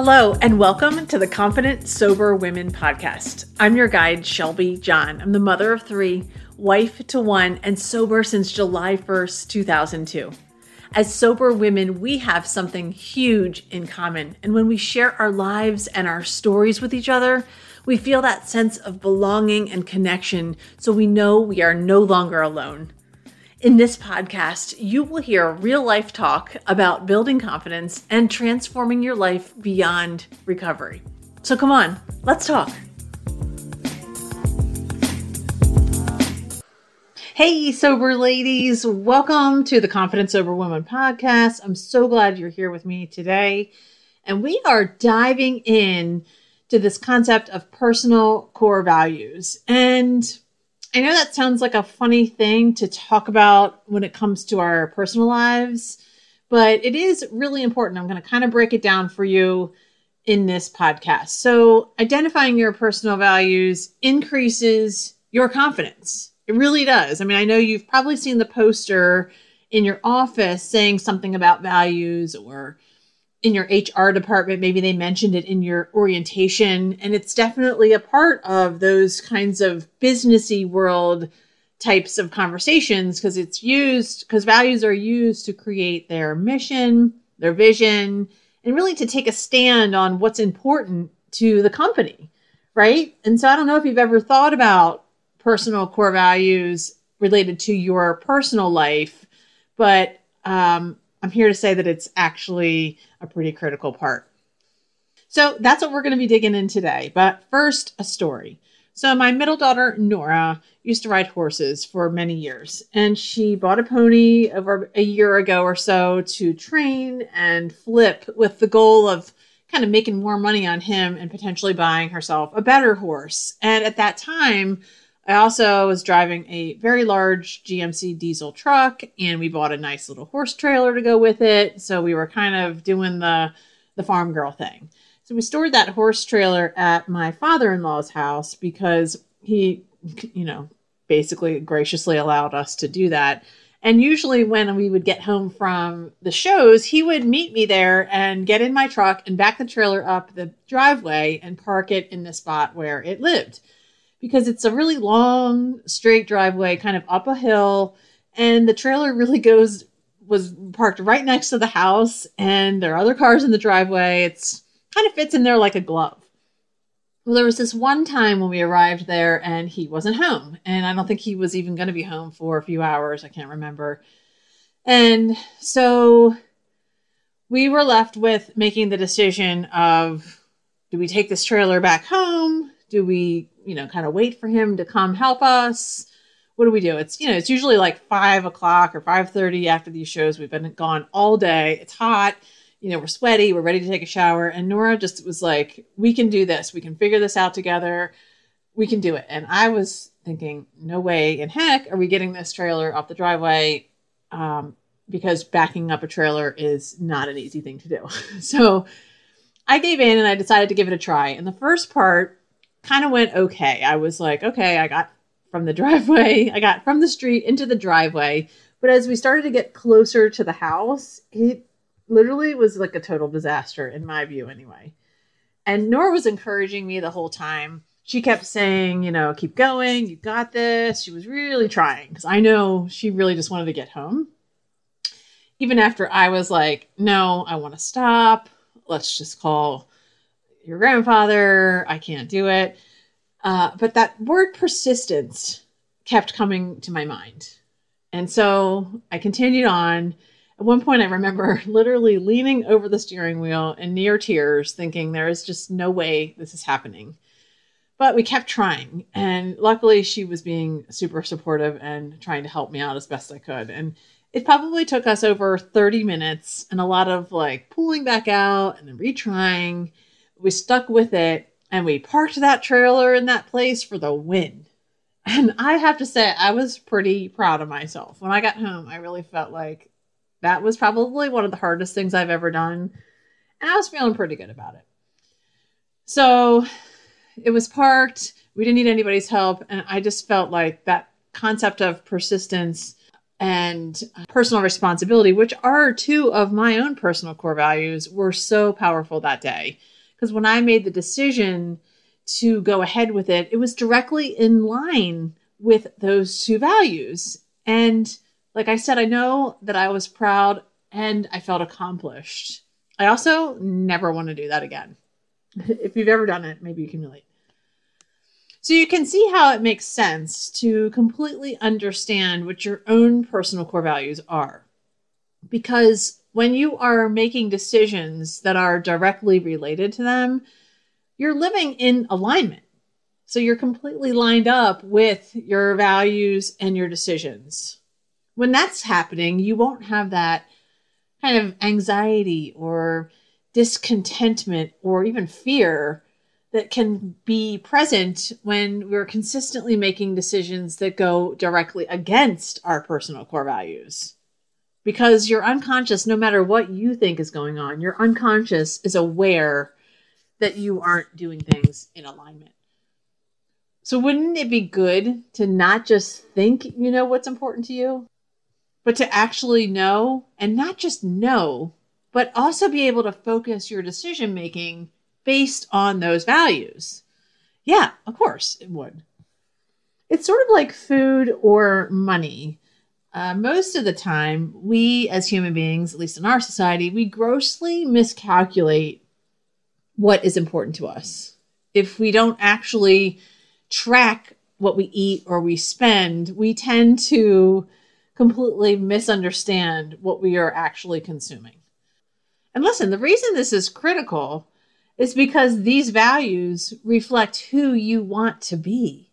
Hello, and welcome to the Confident Sober Women podcast. I'm your guide, Shelby John. I'm the mother of three, wife to one, and sober since July 1st, 2002. As sober women, we have something huge in common. And when we share our lives and our stories with each other, we feel that sense of belonging and connection so we know we are no longer alone. In this podcast, you will hear real life talk about building confidence and transforming your life beyond recovery. So come on, let's talk. Hey, sober ladies, welcome to the Confident Sober Women podcast. I'm so glad you're here with me today. And we are diving in to this concept of personal core values. And I know that sounds like a funny thing to talk about when it comes to our personal lives, but it is really important. I'm going to kind of break it down for you in this podcast. So, identifying your personal values increases your confidence. It really does. I mean, I know you've probably seen the poster in your office saying something about values or in your HR department, maybe they mentioned it in your orientation. And it's definitely a part of those kinds of businessy world types of conversations because it's used because values are used to create their mission, their vision, and really to take a stand on what's important to the company, right? And so I don't know if you've ever thought about personal core values related to your personal life, but um, I'm here to say that it's actually a pretty critical part. So that's what we're going to be digging in today. But first, a story. So, my middle daughter, Nora, used to ride horses for many years, and she bought a pony over a year ago or so to train and flip with the goal of kind of making more money on him and potentially buying herself a better horse. And at that time, I also was driving a very large GMC diesel truck and we bought a nice little horse trailer to go with it. So we were kind of doing the the farm girl thing. So we stored that horse trailer at my father-in-law's house because he you know, basically graciously allowed us to do that. And usually when we would get home from the shows, he would meet me there and get in my truck and back the trailer up the driveway and park it in the spot where it lived because it's a really long straight driveway kind of up a hill and the trailer really goes was parked right next to the house and there are other cars in the driveway. It's kind of fits in there like a glove. Well there was this one time when we arrived there and he wasn't home and i don't think he was even going to be home for a few hours i can't remember. And so we were left with making the decision of do we take this trailer back home? Do we you know, kind of wait for him to come help us? What do we do? It's, you know, it's usually like five o'clock or 5.30 after these shows. We've been gone all day. It's hot. You know, we're sweaty. We're ready to take a shower. And Nora just was like, we can do this. We can figure this out together. We can do it. And I was thinking, no way in heck are we getting this trailer off the driveway um, because backing up a trailer is not an easy thing to do. so I gave in and I decided to give it a try. And the first part kind of went okay. I was like, okay, I got from the driveway, I got from the street into the driveway. But as we started to get closer to the house, it literally was like a total disaster, in my view, anyway. And Nora was encouraging me the whole time. She kept saying, you know, keep going, you got this. She was really trying because I know she really just wanted to get home. Even after I was like, no, I want to stop. Let's just call your grandfather. I can't do it. Uh, but that word persistence kept coming to my mind. And so I continued on. At one point, I remember literally leaning over the steering wheel in near tears, thinking there is just no way this is happening. But we kept trying. And luckily, she was being super supportive and trying to help me out as best I could. And it probably took us over 30 minutes and a lot of like pulling back out and then retrying we stuck with it and we parked that trailer in that place for the win. And I have to say, I was pretty proud of myself. When I got home, I really felt like that was probably one of the hardest things I've ever done. And I was feeling pretty good about it. So it was parked. We didn't need anybody's help. And I just felt like that concept of persistence and personal responsibility, which are two of my own personal core values, were so powerful that day. Because when I made the decision to go ahead with it, it was directly in line with those two values. And like I said, I know that I was proud and I felt accomplished. I also never want to do that again. if you've ever done it, maybe you can relate. So you can see how it makes sense to completely understand what your own personal core values are. Because when you are making decisions that are directly related to them, you're living in alignment. So you're completely lined up with your values and your decisions. When that's happening, you won't have that kind of anxiety or discontentment or even fear that can be present when we're consistently making decisions that go directly against our personal core values. Because your unconscious, no matter what you think is going on, your unconscious is aware that you aren't doing things in alignment. So, wouldn't it be good to not just think you know what's important to you, but to actually know and not just know, but also be able to focus your decision making based on those values. Yeah, of course it would. It's sort of like food or money. Uh, most of the time, we as human beings, at least in our society, we grossly miscalculate what is important to us. If we don't actually track what we eat or we spend, we tend to completely misunderstand what we are actually consuming. And listen, the reason this is critical is because these values reflect who you want to be.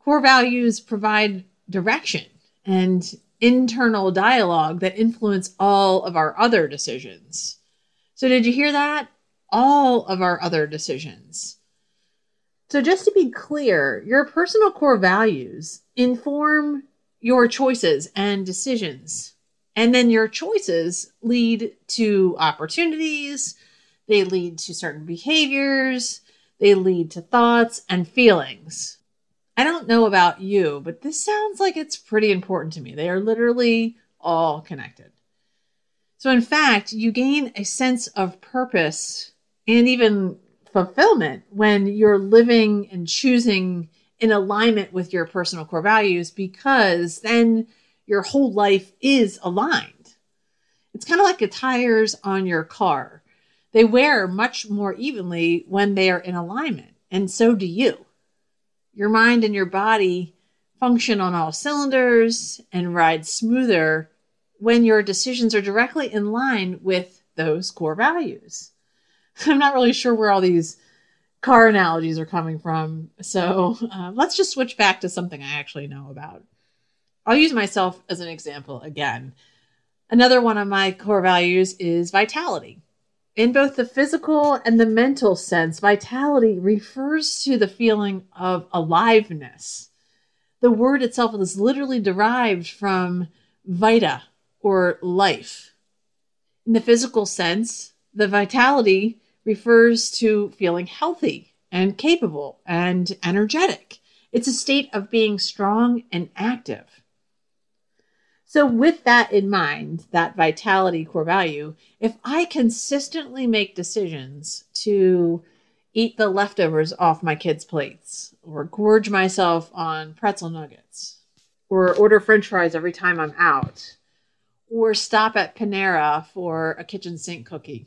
Core values provide direction and internal dialogue that influence all of our other decisions. So, did you hear that? All of our other decisions. So, just to be clear, your personal core values inform your choices and decisions. And then your choices lead to opportunities, they lead to certain behaviors, they lead to thoughts and feelings. I don't know about you, but this sounds like it's pretty important to me. They are literally all connected. So, in fact, you gain a sense of purpose and even fulfillment when you're living and choosing in alignment with your personal core values because then your whole life is aligned. It's kind of like the tires on your car. They wear much more evenly when they are in alignment, and so do you. Your mind and your body function on all cylinders and ride smoother when your decisions are directly in line with those core values. I'm not really sure where all these car analogies are coming from. So uh, let's just switch back to something I actually know about. I'll use myself as an example again. Another one of my core values is vitality. In both the physical and the mental sense, vitality refers to the feeling of aliveness. The word itself is literally derived from vita or life. In the physical sense, the vitality refers to feeling healthy and capable and energetic. It's a state of being strong and active. So, with that in mind, that vitality core value, if I consistently make decisions to eat the leftovers off my kids' plates, or gorge myself on pretzel nuggets, or order french fries every time I'm out, or stop at Panera for a kitchen sink cookie,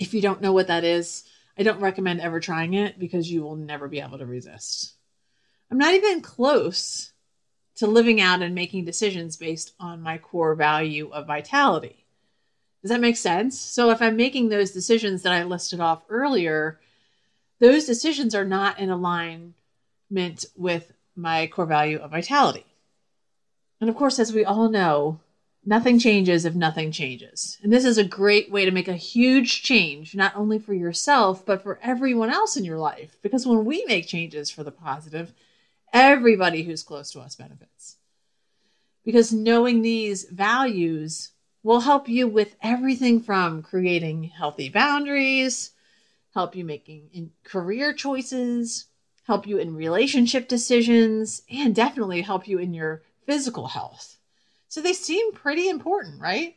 if you don't know what that is, I don't recommend ever trying it because you will never be able to resist. I'm not even close to living out and making decisions based on my core value of vitality. Does that make sense? So if I'm making those decisions that I listed off earlier, those decisions are not in alignment with my core value of vitality. And of course, as we all know, Nothing changes if nothing changes. And this is a great way to make a huge change, not only for yourself, but for everyone else in your life. Because when we make changes for the positive, everybody who's close to us benefits. Because knowing these values will help you with everything from creating healthy boundaries, help you making career choices, help you in relationship decisions, and definitely help you in your physical health. So they seem pretty important, right?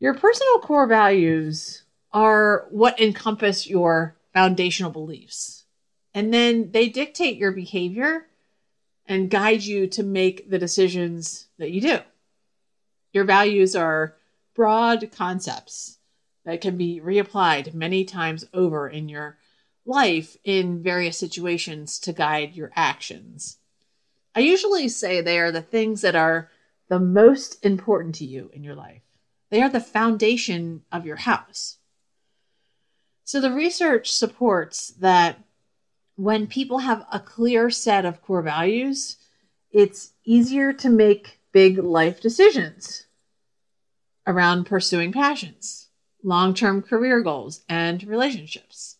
Your personal core values are what encompass your foundational beliefs. And then they dictate your behavior and guide you to make the decisions that you do. Your values are broad concepts that can be reapplied many times over in your life in various situations to guide your actions. I usually say they are the things that are the most important to you in your life. They are the foundation of your house. So the research supports that when people have a clear set of core values, it's easier to make big life decisions around pursuing passions, long term career goals, and relationships.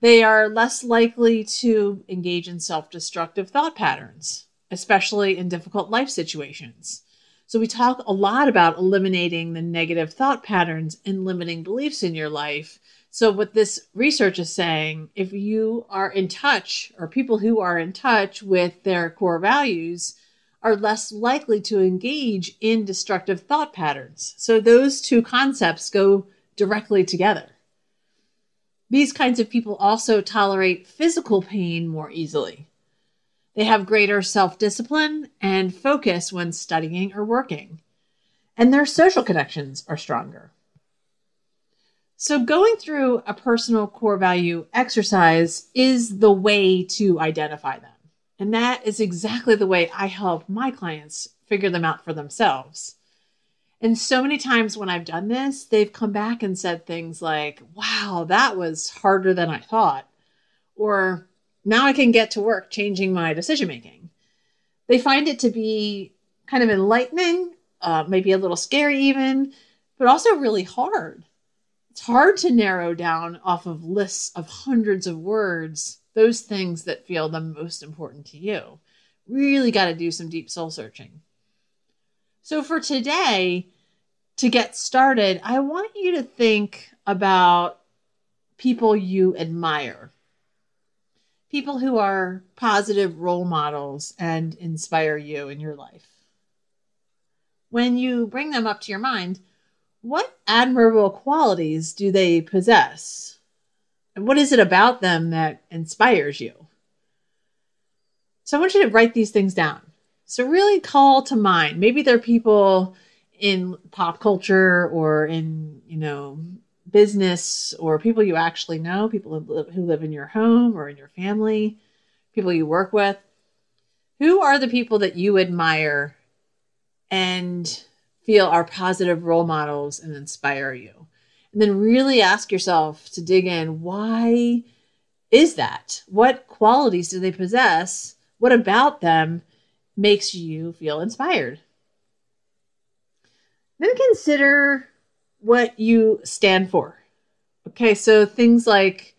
They are less likely to engage in self destructive thought patterns, especially in difficult life situations. So, we talk a lot about eliminating the negative thought patterns and limiting beliefs in your life. So, what this research is saying, if you are in touch, or people who are in touch with their core values, are less likely to engage in destructive thought patterns. So, those two concepts go directly together. These kinds of people also tolerate physical pain more easily. They have greater self discipline and focus when studying or working, and their social connections are stronger. So, going through a personal core value exercise is the way to identify them. And that is exactly the way I help my clients figure them out for themselves. And so many times when I've done this, they've come back and said things like, wow, that was harder than I thought. Or now I can get to work changing my decision making. They find it to be kind of enlightening, uh, maybe a little scary even, but also really hard. It's hard to narrow down off of lists of hundreds of words those things that feel the most important to you. Really got to do some deep soul searching. So, for today, to get started, I want you to think about people you admire, people who are positive role models and inspire you in your life. When you bring them up to your mind, what admirable qualities do they possess? And what is it about them that inspires you? So I want you to write these things down. So really call to mind. Maybe they're people in pop culture or in, you know, business or people you actually know, people who live, who live in your home or in your family, people you work with. Who are the people that you admire and feel are positive role models and inspire you? And then really ask yourself to dig in why is that? What qualities do they possess? What about them makes you feel inspired? Then consider what you stand for. Okay, so things like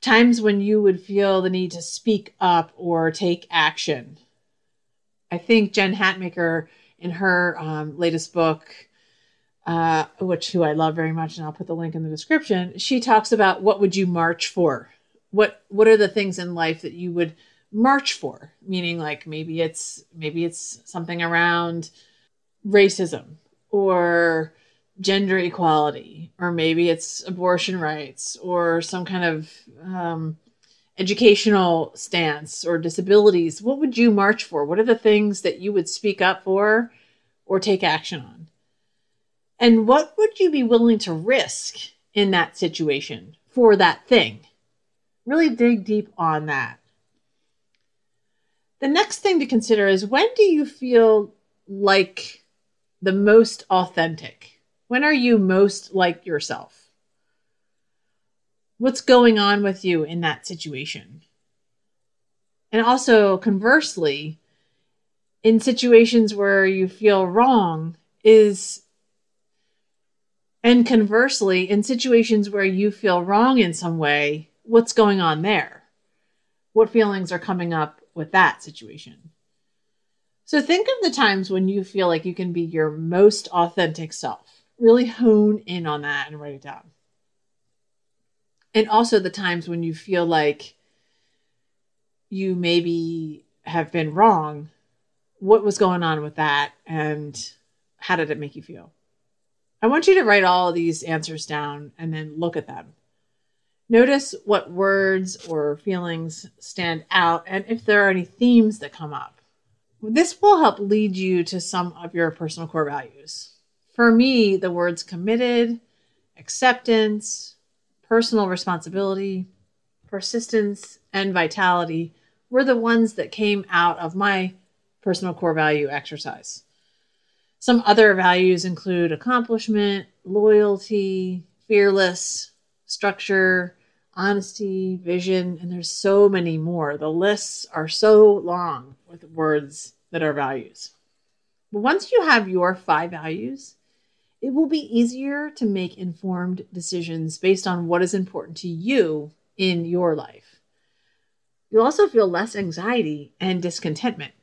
times when you would feel the need to speak up or take action. I think Jen Hatmaker, in her um, latest book, uh, which who I love very much, and I'll put the link in the description. She talks about what would you march for? What what are the things in life that you would march for? Meaning, like maybe it's maybe it's something around racism or gender equality, or maybe it's abortion rights or some kind of um, educational stance or disabilities. What would you march for? What are the things that you would speak up for or take action on? And what would you be willing to risk in that situation for that thing? Really dig deep on that. The next thing to consider is when do you feel like the most authentic? When are you most like yourself? What's going on with you in that situation? And also, conversely, in situations where you feel wrong, is and conversely, in situations where you feel wrong in some way, what's going on there? What feelings are coming up with that situation? So think of the times when you feel like you can be your most authentic self. Really hone in on that and write it down. And also the times when you feel like you maybe have been wrong what was going on with that and how did it make you feel? I want you to write all these answers down and then look at them. Notice what words or feelings stand out and if there are any themes that come up. This will help lead you to some of your personal core values. For me, the words committed, acceptance, personal responsibility, persistence, and vitality were the ones that came out of my personal core value exercise. Some other values include accomplishment, loyalty, fearless, structure, honesty, vision, and there's so many more. The lists are so long with words that are values. But once you have your five values, it will be easier to make informed decisions based on what is important to you in your life. You'll also feel less anxiety and discontentment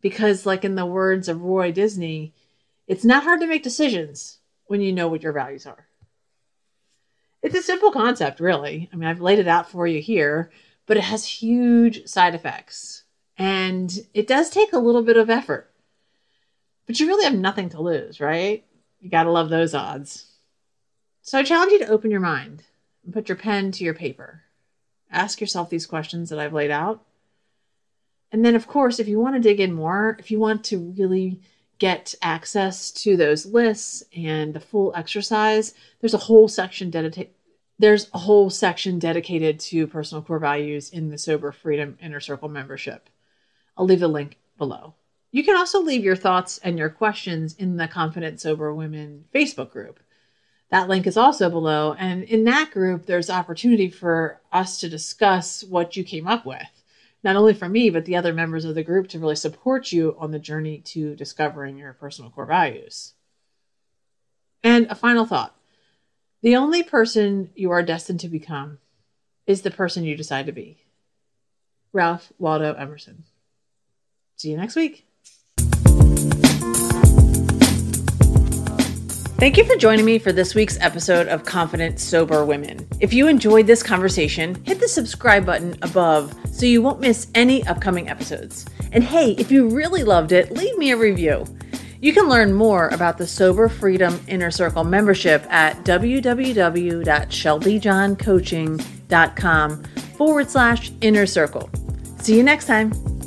because, like in the words of Roy Disney, it's not hard to make decisions when you know what your values are. It's a simple concept, really. I mean, I've laid it out for you here, but it has huge side effects and it does take a little bit of effort. But you really have nothing to lose, right? You got to love those odds. So I challenge you to open your mind and put your pen to your paper. Ask yourself these questions that I've laid out. And then, of course, if you want to dig in more, if you want to really get access to those lists and the full exercise, there's a whole section dedicated. There's a whole section dedicated to personal core values in the Sober Freedom Inner Circle membership. I'll leave the link below. You can also leave your thoughts and your questions in the Confident Sober Women Facebook group. That link is also below. And in that group, there's opportunity for us to discuss what you came up with. Not only for me, but the other members of the group to really support you on the journey to discovering your personal core values. And a final thought the only person you are destined to become is the person you decide to be. Ralph Waldo Emerson. See you next week. Thank you for joining me for this week's episode of Confident Sober Women. If you enjoyed this conversation, hit the subscribe button above so you won't miss any upcoming episodes. And hey, if you really loved it, leave me a review. You can learn more about the Sober Freedom Inner Circle membership at www.shelbyjohncoaching.com forward slash inner circle. See you next time.